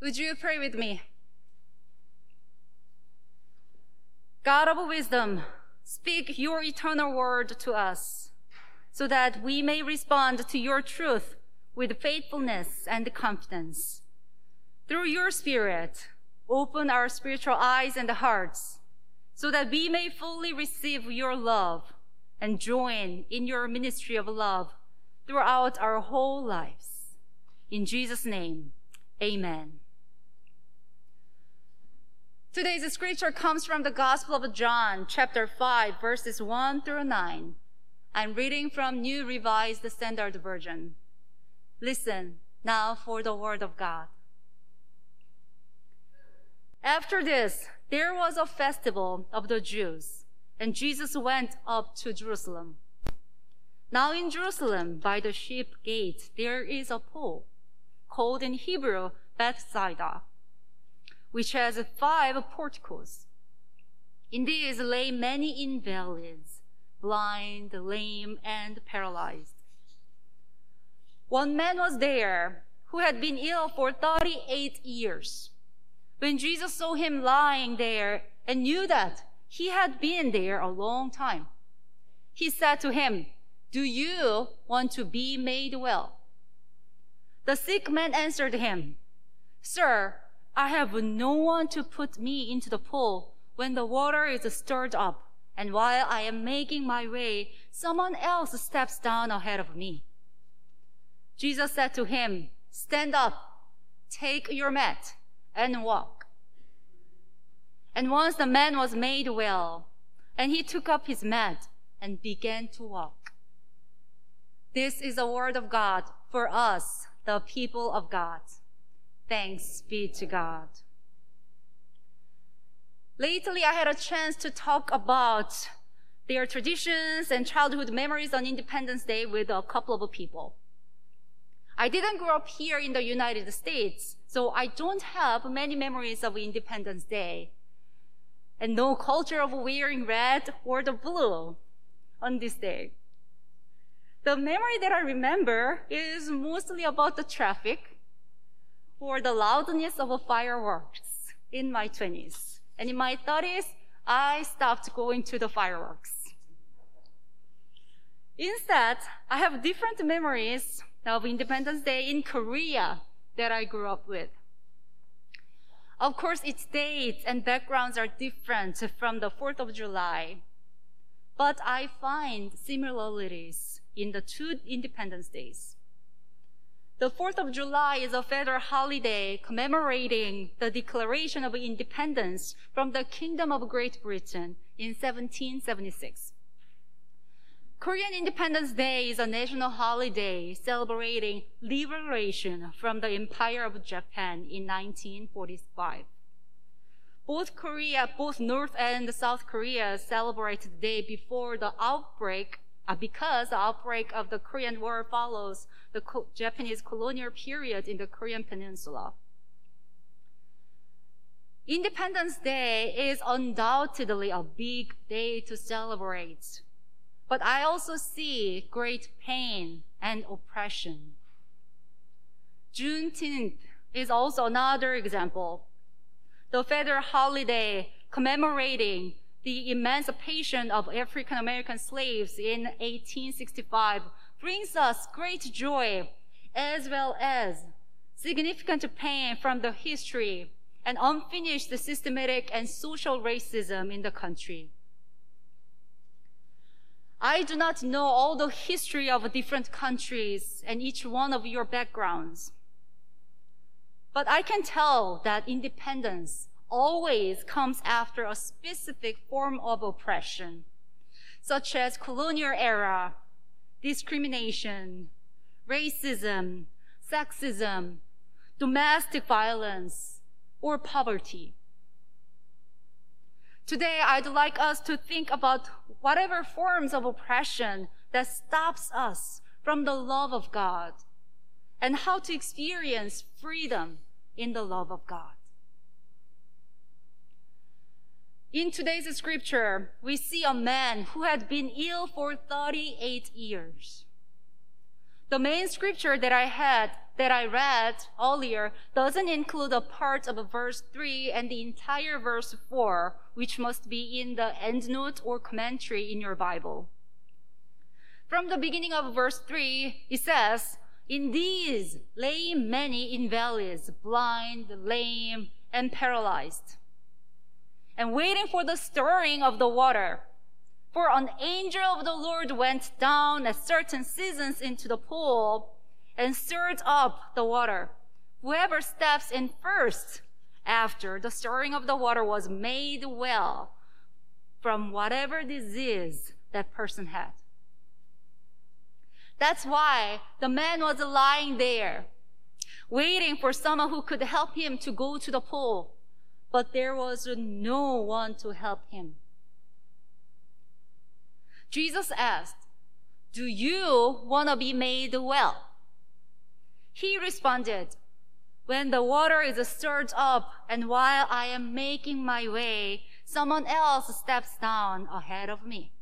Would you pray with me? God of wisdom, speak your eternal word to us so that we may respond to your truth with faithfulness and confidence. Through your spirit, open our spiritual eyes and hearts so that we may fully receive your love and join in your ministry of love throughout our whole lives. In Jesus' name, amen. Today's scripture comes from the Gospel of John, chapter 5, verses 1 through 9. I'm reading from New Revised Standard Version. Listen now for the word of God. After this, there was a festival of the Jews, and Jesus went up to Jerusalem. Now in Jerusalem, by the sheep gate, there is a pool, called in Hebrew Bethsaida, which has five porticos. In these lay many invalids, blind, lame, and paralyzed. One man was there who had been ill for 38 years. When Jesus saw him lying there and knew that he had been there a long time, he said to him, Do you want to be made well? The sick man answered him, Sir, I have no one to put me into the pool when the water is stirred up, and while I am making my way, someone else steps down ahead of me. Jesus said to him, Stand up, take your mat, and walk. And once the man was made well, and he took up his mat and began to walk. This is the word of God for us, the people of God. Thanks be to God. Lately, I had a chance to talk about their traditions and childhood memories on Independence Day with a couple of people. I didn't grow up here in the United States, so I don't have many memories of Independence Day. And no culture of wearing red or the blue on this day. The memory that I remember is mostly about the traffic or the loudness of fireworks in my 20s. And in my 30s, I stopped going to the fireworks. Instead, I have different memories of Independence Day in Korea that I grew up with. Of course, its dates and backgrounds are different from the 4th of July, but I find similarities in the two Independence Days. The 4th of July is a federal holiday commemorating the Declaration of Independence from the Kingdom of Great Britain in 1776. Korean Independence Day is a national holiday celebrating liberation from the Empire of Japan in 1945. Both Korea, both North and South Korea celebrate the day before the outbreak, uh, because the outbreak of the Korean War follows the Japanese colonial period in the Korean Peninsula. Independence Day is undoubtedly a big day to celebrate but I also see great pain and oppression. Juneteenth is also another example. The federal holiday commemorating the emancipation of African American slaves in 1865 brings us great joy as well as significant pain from the history and unfinished systematic and social racism in the country. I do not know all the history of different countries and each one of your backgrounds. But I can tell that independence always comes after a specific form of oppression, such as colonial era, discrimination, racism, sexism, domestic violence, or poverty. Today, I'd like us to think about whatever forms of oppression that stops us from the love of God and how to experience freedom in the love of God. In today's scripture, we see a man who had been ill for 38 years. The main scripture that I had, that I read earlier, doesn't include a part of verse 3 and the entire verse 4, which must be in the endnote or commentary in your Bible. From the beginning of verse 3, it says, In these lay many invalids, blind, lame, and paralyzed, and waiting for the stirring of the water. For an angel of the Lord went down at certain seasons into the pool and stirred up the water. Whoever steps in first after the stirring of the water was made well from whatever disease that person had. That's why the man was lying there, waiting for someone who could help him to go to the pool. But there was no one to help him. Jesus asked, Do you want to be made well? He responded, When the water is stirred up and while I am making my way, someone else steps down ahead of me.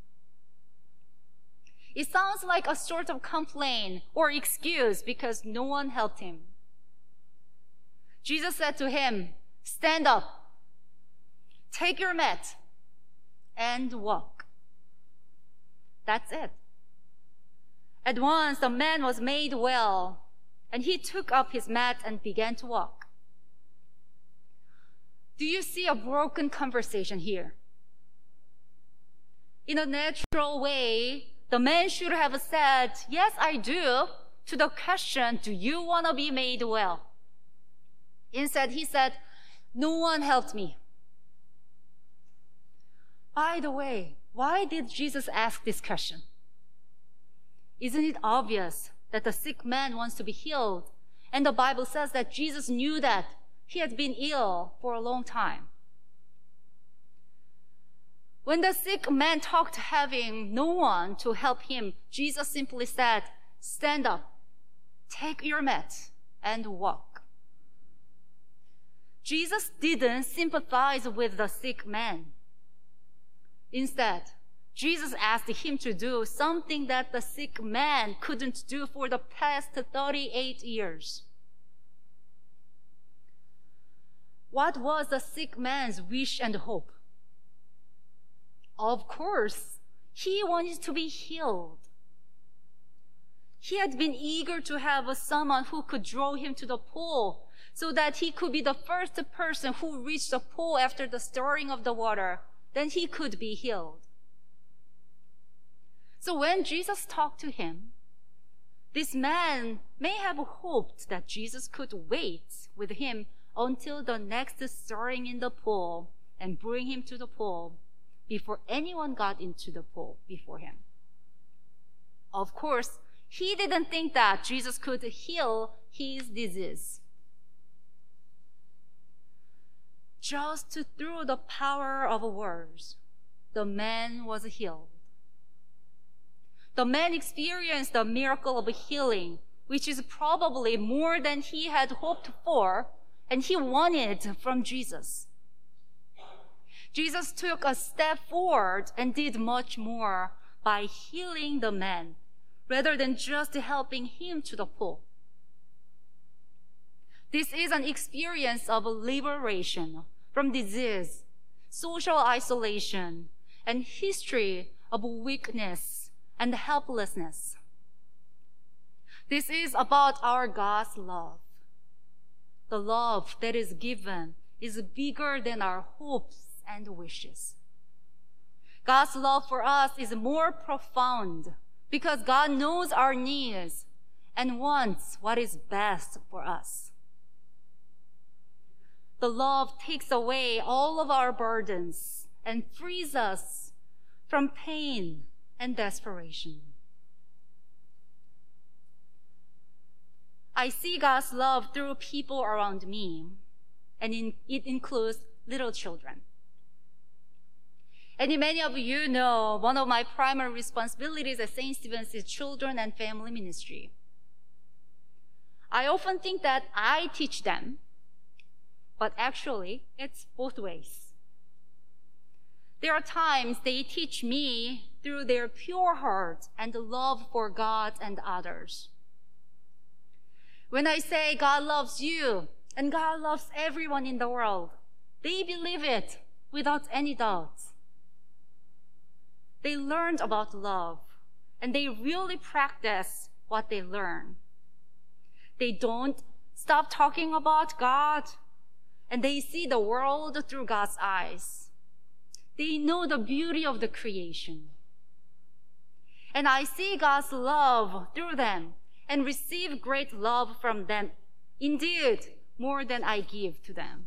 It sounds like a sort of complaint or excuse because no one helped him. Jesus said to him, Stand up, take your mat, and walk. That's it. At once the man was made well, and he took up his mat and began to walk. Do you see a broken conversation here? In a natural way, the man should have said, Yes, I do, to the question, Do you want to be made well? Instead, he said, No one helped me. By the way, why did Jesus ask this question? Isn't it obvious that the sick man wants to be healed? And the Bible says that Jesus knew that he had been ill for a long time. When the sick man talked having no one to help him, Jesus simply said, Stand up, take your mat, and walk. Jesus didn't sympathize with the sick man. Instead, Jesus asked him to do something that the sick man couldn't do for the past 38 years. What was the sick man's wish and hope? Of course, he wanted to be healed. He had been eager to have someone who could draw him to the pool so that he could be the first person who reached the pool after the stirring of the water then he could be healed. So when Jesus talked to him, this man may have hoped that Jesus could wait with him until the next stirring in the pool and bring him to the pool before anyone got into the pool before him. Of course, he didn't think that Jesus could heal his disease. Just through the power of words, the man was healed. The man experienced the miracle of healing, which is probably more than he had hoped for and he wanted from Jesus. Jesus took a step forward and did much more by healing the man rather than just helping him to the pool. This is an experience of liberation from disease, social isolation, and history of weakness and helplessness. This is about our God's love. The love that is given is bigger than our hopes and wishes. God's love for us is more profound because God knows our needs and wants what is best for us. The love takes away all of our burdens and frees us from pain and desperation. I see God's love through people around me, and in, it includes little children. And many of you know one of my primary responsibilities at St. Stephen's is children and family ministry. I often think that I teach them but actually, it's both ways. There are times they teach me through their pure heart and love for God and others. When I say God loves you and God loves everyone in the world, they believe it without any doubt. They learned about love and they really practice what they learn. They don't stop talking about God and they see the world through God's eyes. They know the beauty of the creation. And I see God's love through them and receive great love from them. Indeed, more than I give to them.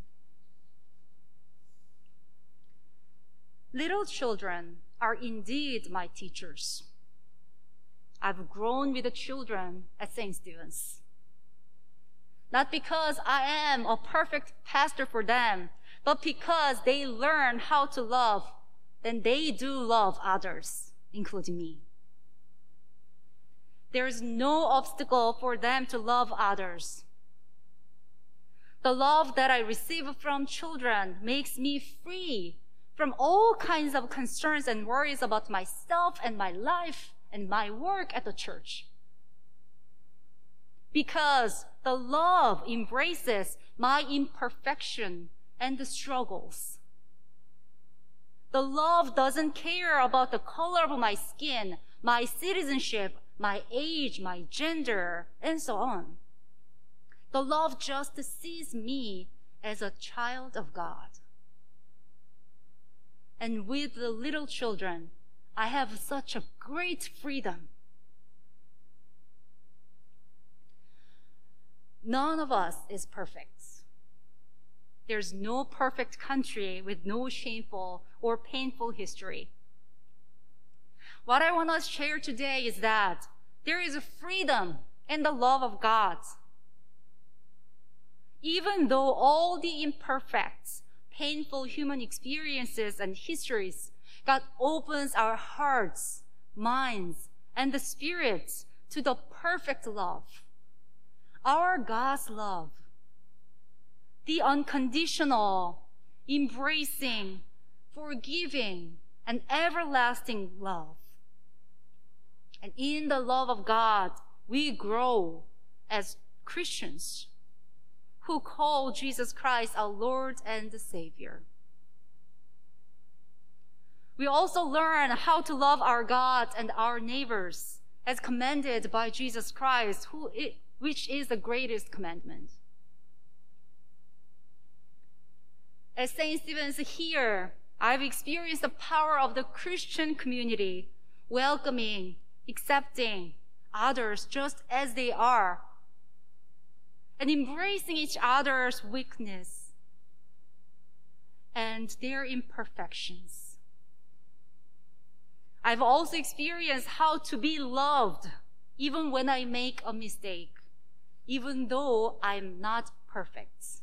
Little children are indeed my teachers. I've grown with the children at St. Stephen's. Not because I am a perfect pastor for them, but because they learn how to love, then they do love others, including me. There is no obstacle for them to love others. The love that I receive from children makes me free from all kinds of concerns and worries about myself and my life and my work at the church. Because the love embraces my imperfection and the struggles. The love doesn't care about the color of my skin, my citizenship, my age, my gender, and so on. The love just sees me as a child of God. And with the little children, I have such a great freedom. None of us is perfect. There's no perfect country with no shameful or painful history. What I want to share today is that there is a freedom in the love of God. Even though all the imperfect, painful human experiences and histories, God opens our hearts, minds, and the spirits to the perfect love. Our God's love. The unconditional, embracing, forgiving, and everlasting love. And in the love of God, we grow as Christians who call Jesus Christ our Lord and Savior. We also learn how to love our God and our neighbors as commanded by Jesus Christ, who which is the greatest commandment. As St. Stephen's here, I've experienced the power of the Christian community, welcoming, accepting others just as they are, and embracing each other's weakness and their imperfections. I've also experienced how to be loved even when I make a mistake, even though I'm not perfect.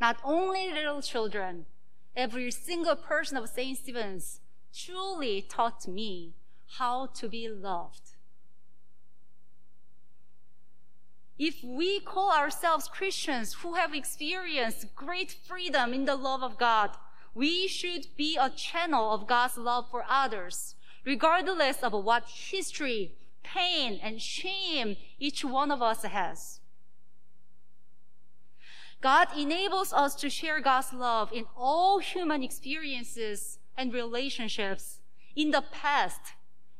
Not only little children, every single person of St. Stephen's truly taught me how to be loved. If we call ourselves Christians who have experienced great freedom in the love of God, we should be a channel of God's love for others, regardless of what history, pain, and shame each one of us has. God enables us to share God's love in all human experiences and relationships in the past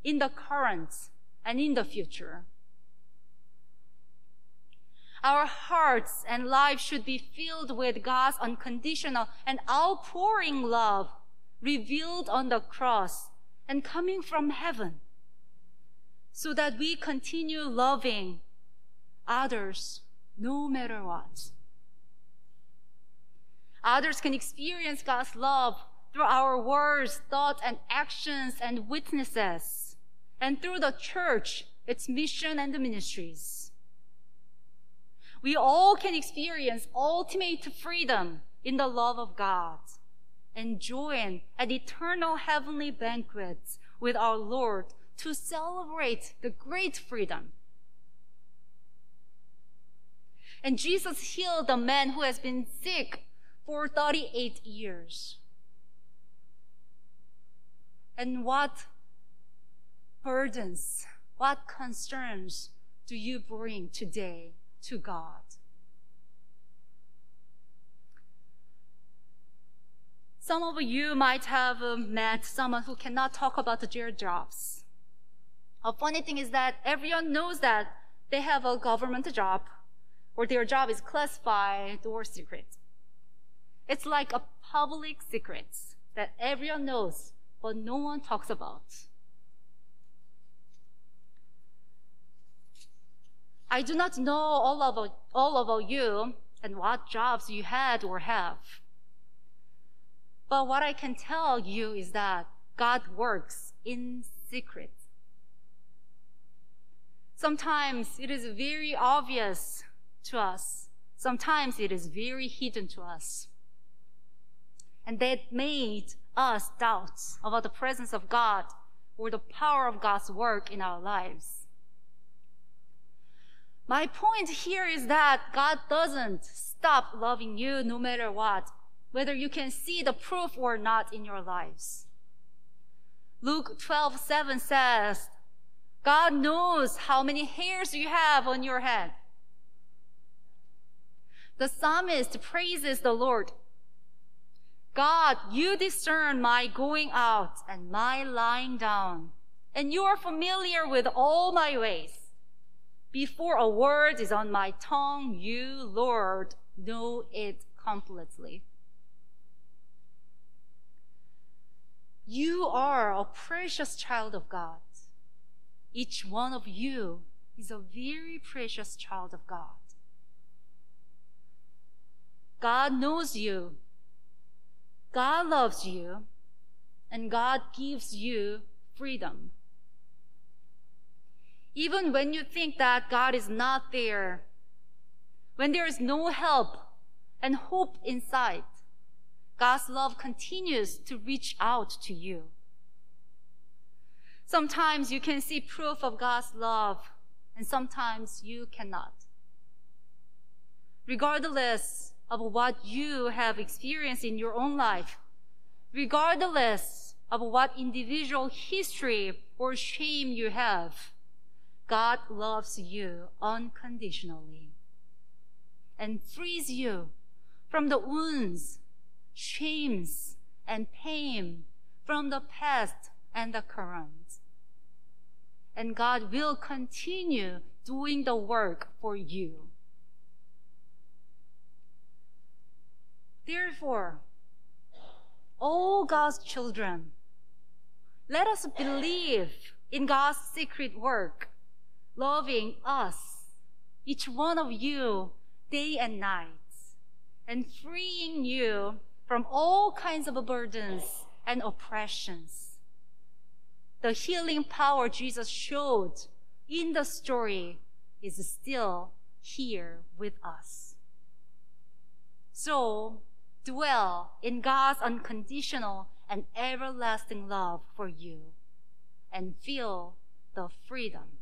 in the current and in the future. Our hearts and lives should be filled with God's unconditional and outpouring love revealed on the cross and coming from heaven so that we continue loving others no matter what. Others can experience God's love through our words, thoughts, and actions and witnesses and through the church, its mission and the ministries. We all can experience ultimate freedom in the love of God and join an eternal heavenly banquet with our Lord to celebrate the great freedom. And Jesus healed the man who has been sick for 38 years. And what burdens, what concerns do you bring today to God? Some of you might have uh, met someone who cannot talk about their jobs. A funny thing is that everyone knows that they have a government job or their job is classified or secret. It's like a public secret that everyone knows, but no one talks about. I do not know all of, all of you and what jobs you had or have. But what I can tell you is that God works in secret. Sometimes it is very obvious to us. Sometimes it is very hidden to us. And that made us doubt about the presence of God or the power of God's work in our lives. My point here is that God doesn't stop loving you no matter what, whether you can see the proof or not in your lives. Luke 12, 7 says, God knows how many hairs you have on your head. The psalmist praises the Lord. God, you discern my going out and my lying down, and you are familiar with all my ways. Before a word is on my tongue, you, Lord, know it completely. You are a precious child of God. Each one of you is a very precious child of God. God knows you. God loves you. And God gives you freedom. Even when you think that God is not there, when there is no help and hope in sight, God's love continues to reach out to you. Sometimes you can see proof of God's love, and sometimes you cannot. Regardless of what you have experienced in your own life, regardless of what individual history or shame you have, God loves you unconditionally and frees you from the wounds, shames, and pain from the past and the current. And God will continue doing the work for you. Therefore, all God's children, let us believe in God's secret work loving us, each one of you, day and night, and freeing you from all kinds of burdens and oppressions. The healing power Jesus showed in the story is still here with us. So, dwell in God's unconditional and everlasting love for you and feel the freedom